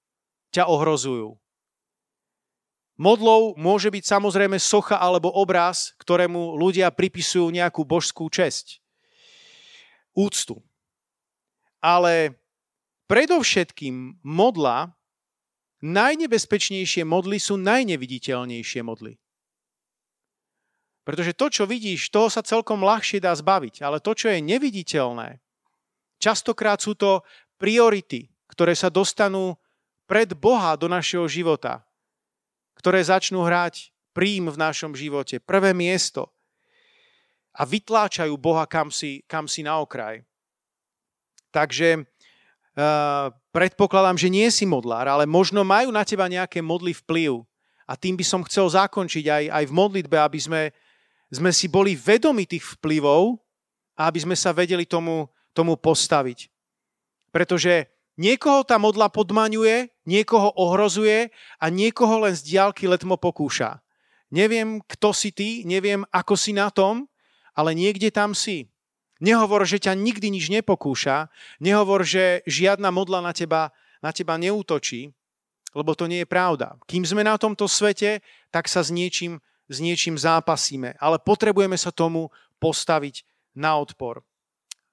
ťa ohrozujú. Modlou môže byť samozrejme socha alebo obraz, ktorému ľudia pripisujú nejakú božskú česť. Úctu. Ale predovšetkým modla, najnebezpečnejšie modly sú najneviditeľnejšie modly. Pretože to, čo vidíš, toho sa celkom ľahšie dá zbaviť. Ale to, čo je neviditeľné, častokrát sú to priority, ktoré sa dostanú pred Boha do našeho života, ktoré začnú hrať príjm v našom živote, prvé miesto a vytláčajú Boha kam si, kam si na okraj. Takže uh, predpokladám, že nie si modlár, ale možno majú na teba nejaké modly vplyv. A tým by som chcel zakončiť aj, aj v modlitbe, aby sme sme si boli vedomi tých vplyvov a aby sme sa vedeli tomu, tomu postaviť. Pretože niekoho tá modla podmaňuje, niekoho ohrozuje a niekoho len z diálky letmo pokúša. Neviem, kto si ty, neviem, ako si na tom, ale niekde tam si. Nehovor, že ťa nikdy nič nepokúša, nehovor, že žiadna modla na teba, na teba neútočí, lebo to nie je pravda. Kým sme na tomto svete, tak sa s niečím s niečím zápasíme, ale potrebujeme sa tomu postaviť na odpor.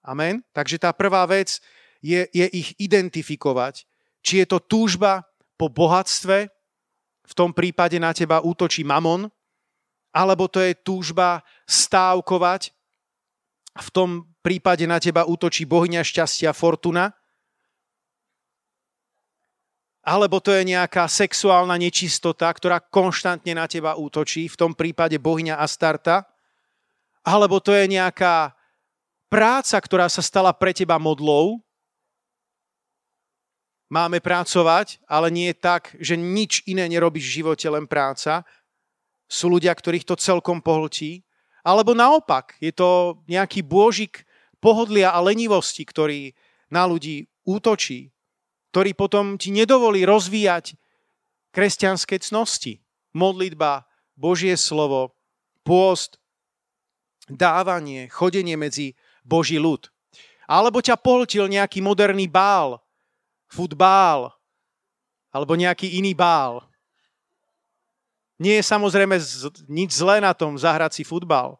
Amen? Takže tá prvá vec je, je ich identifikovať. Či je to túžba po bohatstve, v tom prípade na teba útočí mamon, alebo to je túžba stávkovať, v tom prípade na teba útočí bohyňa šťastia Fortuna, alebo to je nejaká sexuálna nečistota, ktorá konštantne na teba útočí, v tom prípade bohyňa Astarta, alebo to je nejaká práca, ktorá sa stala pre teba modlou. Máme pracovať, ale nie je tak, že nič iné nerobíš v živote, len práca. Sú ľudia, ktorých to celkom pohltí. Alebo naopak, je to nejaký bôžik pohodlia a lenivosti, ktorý na ľudí útočí ktorý potom ti nedovolí rozvíjať kresťanské cnosti. Modlitba, Božie slovo, pôst, dávanie, chodenie medzi Boží ľud. Alebo ťa pohltil nejaký moderný bál, futbál, alebo nejaký iný bál. Nie je samozrejme nič zlé na tom zahrať si futbal.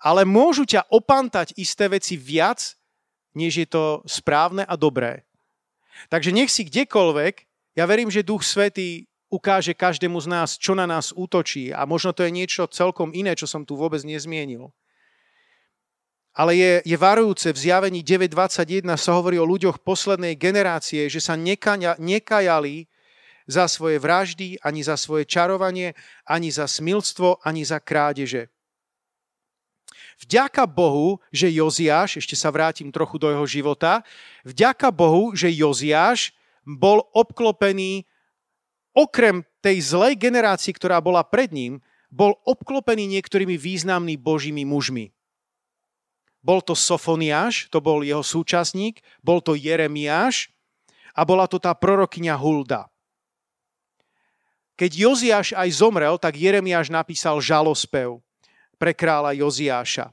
Ale môžu ťa opantať isté veci viac, než je to správne a dobré. Takže nech si kdekoľvek, ja verím, že Duch Svetý ukáže každému z nás, čo na nás útočí a možno to je niečo celkom iné, čo som tu vôbec nezmienil. Ale je, je varujúce, v zjavení 9.21 sa hovorí o ľuďoch poslednej generácie, že sa nekaja, nekajali za svoje vraždy, ani za svoje čarovanie, ani za smilstvo, ani za krádeže. Vďaka Bohu, že Joziáš, ešte sa vrátim trochu do jeho života, vďaka Bohu, že Joziáš bol obklopený, okrem tej zlej generácii, ktorá bola pred ním, bol obklopený niektorými významnými božími mužmi. Bol to Sofoniáš, to bol jeho súčasník, bol to Jeremiáš a bola to tá prorokyňa Hulda. Keď Joziáš aj zomrel, tak Jeremiáš napísal žalospev pre kráľa Joziáša.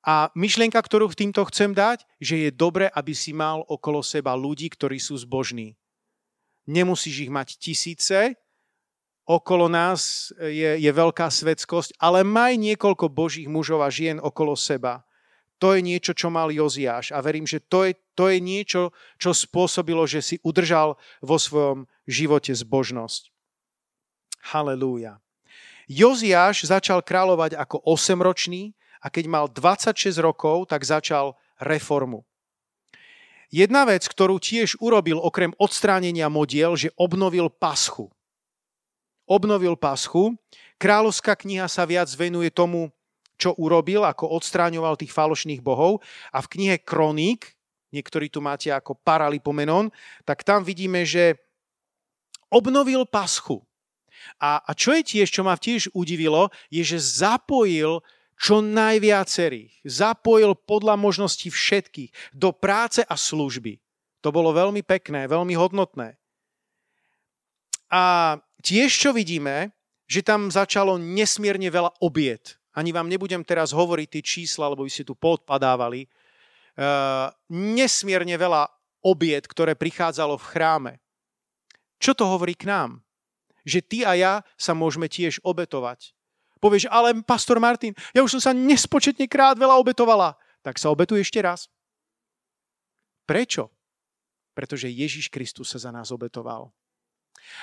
A myšlienka, ktorú týmto chcem dať, že je dobre, aby si mal okolo seba ľudí, ktorí sú zbožní. Nemusíš ich mať tisíce, okolo nás je, je veľká svetskosť, ale maj niekoľko božích mužov a žien okolo seba. To je niečo, čo mal Joziáš a verím, že to je, to je niečo, čo spôsobilo, že si udržal vo svojom živote zbožnosť. Halelúja. Joziáš začal kráľovať ako 8-ročný a keď mal 26 rokov, tak začal reformu. Jedna vec, ktorú tiež urobil okrem odstránenia modiel, že obnovil paschu. Obnovil paschu. Kráľovská kniha sa viac venuje tomu, čo urobil, ako odstráňoval tých falošných bohov. A v knihe Kroník, niektorí tu máte ako paralipomenon, tak tam vidíme, že obnovil paschu. A, a čo je tiež, čo ma tiež udivilo, je, že zapojil čo najviacerých. Zapojil podľa možností všetkých do práce a služby. To bolo veľmi pekné, veľmi hodnotné. A tiež, čo vidíme, že tam začalo nesmierne veľa obiet. Ani vám nebudem teraz hovoriť tie čísla, lebo by ste tu podpadávali. Uh, nesmierne veľa obiet, ktoré prichádzalo v chráme. Čo to hovorí k nám? Že ty a ja sa môžeme tiež obetovať. Povieš, ale pastor Martin, ja už som sa nespočetne krát veľa obetovala. Tak sa obetuj ešte raz. Prečo? Pretože Ježiš Kristus sa za nás obetoval.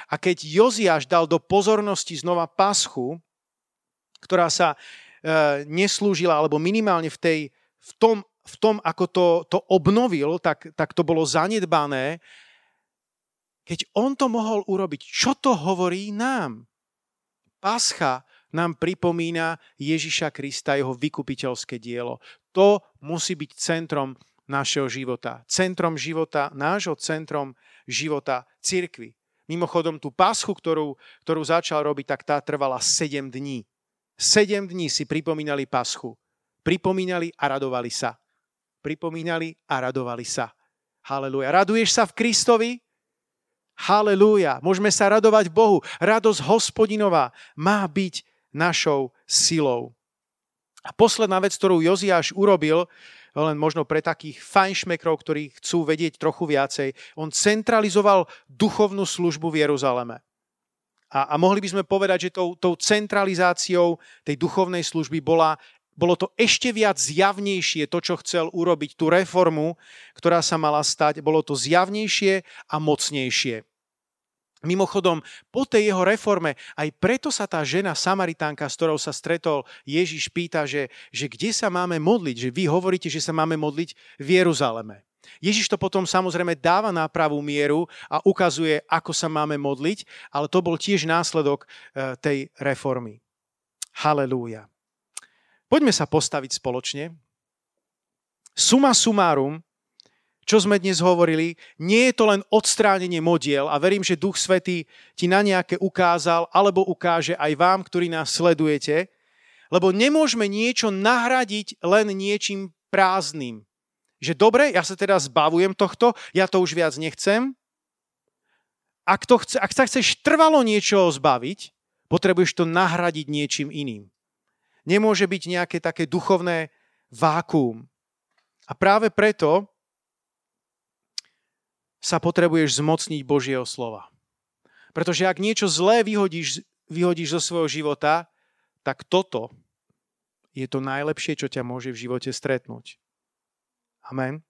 A keď Joziáš dal do pozornosti znova paschu, ktorá sa e, neslúžila, alebo minimálne v, tej, v, tom, v tom, ako to, to obnovil, tak, tak to bolo zanedbané. Keď on to mohol urobiť, čo to hovorí nám? Pascha nám pripomína Ježiša Krista, jeho vykupiteľské dielo. To musí byť centrom našeho života. Centrom života, nášho centrom života cirkvy. Mimochodom, tú paschu, ktorú, ktorú začal robiť, tak tá trvala 7 dní. 7 dní si pripomínali paschu. Pripomínali a radovali sa. Pripomínali a radovali sa. Halelúja. Raduješ sa v Kristovi? Halelúja. Môžeme sa radovať Bohu. Radosť hospodinová má byť našou silou. A posledná vec, ktorú Joziáš urobil, len možno pre takých fajnšmekrov, ktorí chcú vedieť trochu viacej. On centralizoval duchovnú službu v Jeruzaleme. A, a mohli by sme povedať, že tou, tou centralizáciou tej duchovnej služby bola, bolo to ešte viac zjavnejšie, to, čo chcel urobiť, tú reformu, ktorá sa mala stať, bolo to zjavnejšie a mocnejšie. Mimochodom, po tej jeho reforme, aj preto sa tá žena Samaritánka, s ktorou sa stretol Ježiš, pýta, že, že kde sa máme modliť, že vy hovoríte, že sa máme modliť v Jeruzaleme. Ježiš to potom samozrejme dáva na pravú mieru a ukazuje, ako sa máme modliť, ale to bol tiež následok e, tej reformy. Halelúja. Poďme sa postaviť spoločne. Suma sumárum, čo sme dnes hovorili, nie je to len odstránenie modiel a verím, že Duch Svetý ti na nejaké ukázal alebo ukáže aj vám, ktorí nás sledujete, lebo nemôžeme niečo nahradiť len niečím prázdnym. Že dobre, ja sa teda zbavujem tohto, ja to už viac nechcem. Ak, to chce, ak sa chceš trvalo niečo zbaviť, potrebuješ to nahradiť niečím iným. Nemôže byť nejaké také duchovné vákuum. A práve preto sa potrebuješ zmocniť Božieho slova. Pretože ak niečo zlé vyhodíš, vyhodíš zo svojho života, tak toto je to najlepšie, čo ťa môže v živote stretnúť. Amen.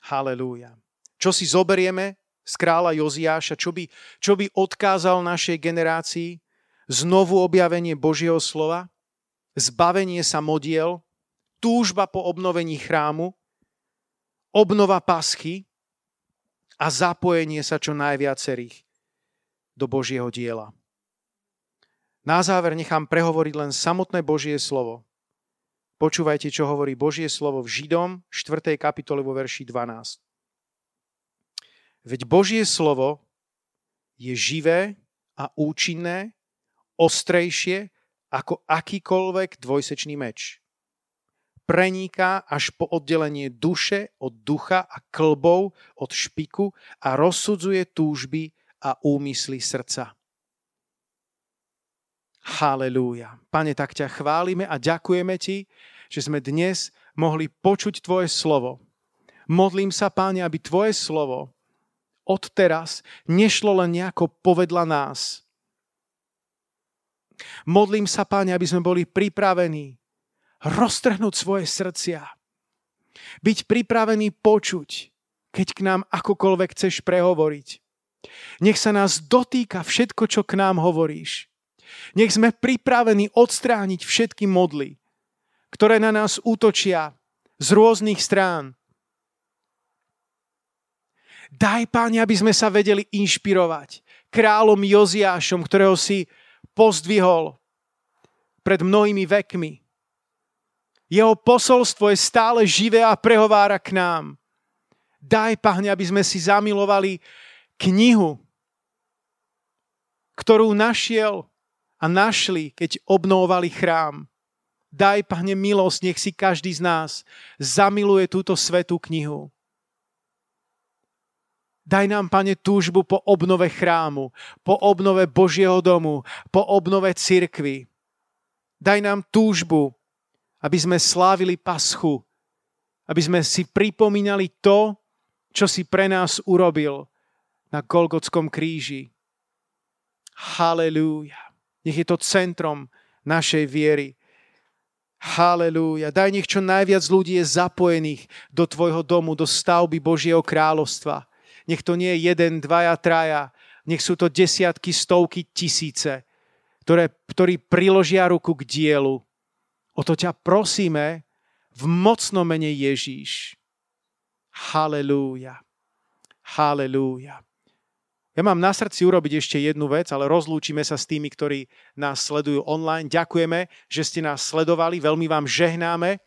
Halelúja. Čo si zoberieme z kráľa Joziáša, čo by, čo by odkázal našej generácii? Znovu objavenie Božieho slova, zbavenie sa modiel, túžba po obnovení chrámu, obnova paschy, a zapojenie sa čo najviacerých do Božieho diela. Na záver nechám prehovoriť len samotné Božie slovo. Počúvajte, čo hovorí Božie slovo v Židom 4. kapitole vo verši 12. Veď Božie slovo je živé a účinné, ostrejšie ako akýkoľvek dvojsečný meč preniká až po oddelenie duše od ducha a klbov od špiku a rozsudzuje túžby a úmysly srdca. Halelúja. Pane, tak ťa chválime a ďakujeme ti, že sme dnes mohli počuť Tvoje slovo. Modlím sa, Páne, aby Tvoje slovo odteraz nešlo len nejako povedla nás. Modlím sa, Páne, aby sme boli pripravení roztrhnúť svoje srdcia. Byť pripravený počuť, keď k nám akokoľvek chceš prehovoriť. Nech sa nás dotýka všetko, čo k nám hovoríš. Nech sme pripravení odstrániť všetky modly, ktoré na nás útočia z rôznych strán. Daj, Páne, aby sme sa vedeli inšpirovať kráľom Joziášom, ktorého si pozdvihol pred mnohými vekmi. Jeho posolstvo je stále živé a prehovára k nám. Daj, Pane, aby sme si zamilovali knihu, ktorú našiel a našli, keď obnovovali chrám. Daj, Pane, milosť, nech si každý z nás zamiluje túto svetú knihu. Daj nám, Pane, túžbu po obnove chrámu, po obnove Božieho domu, po obnove cirkvy. Daj nám túžbu, aby sme slávili paschu, aby sme si pripomínali to, čo si pre nás urobil na Golgotskom kríži. Halelúja. Nech je to centrom našej viery. Halelúja. Daj nech čo najviac ľudí je zapojených do tvojho domu, do stavby Božieho kráľovstva. Nech to nie je jeden, dvaja, traja. Nech sú to desiatky, stovky, tisíce, ktoré, ktorí priložia ruku k dielu. O to ťa prosíme v mocnom mene Ježíš. Halelúja. Halelúja. Ja mám na srdci urobiť ešte jednu vec, ale rozlúčime sa s tými, ktorí nás sledujú online. Ďakujeme, že ste nás sledovali, veľmi vám žehnáme.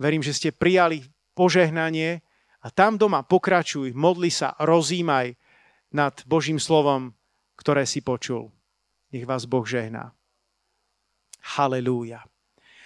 Verím, že ste prijali požehnanie a tam doma pokračuj, modli sa, rozímaj nad Božím slovom, ktoré si počul. Nech vás Boh žehná. Halelúja.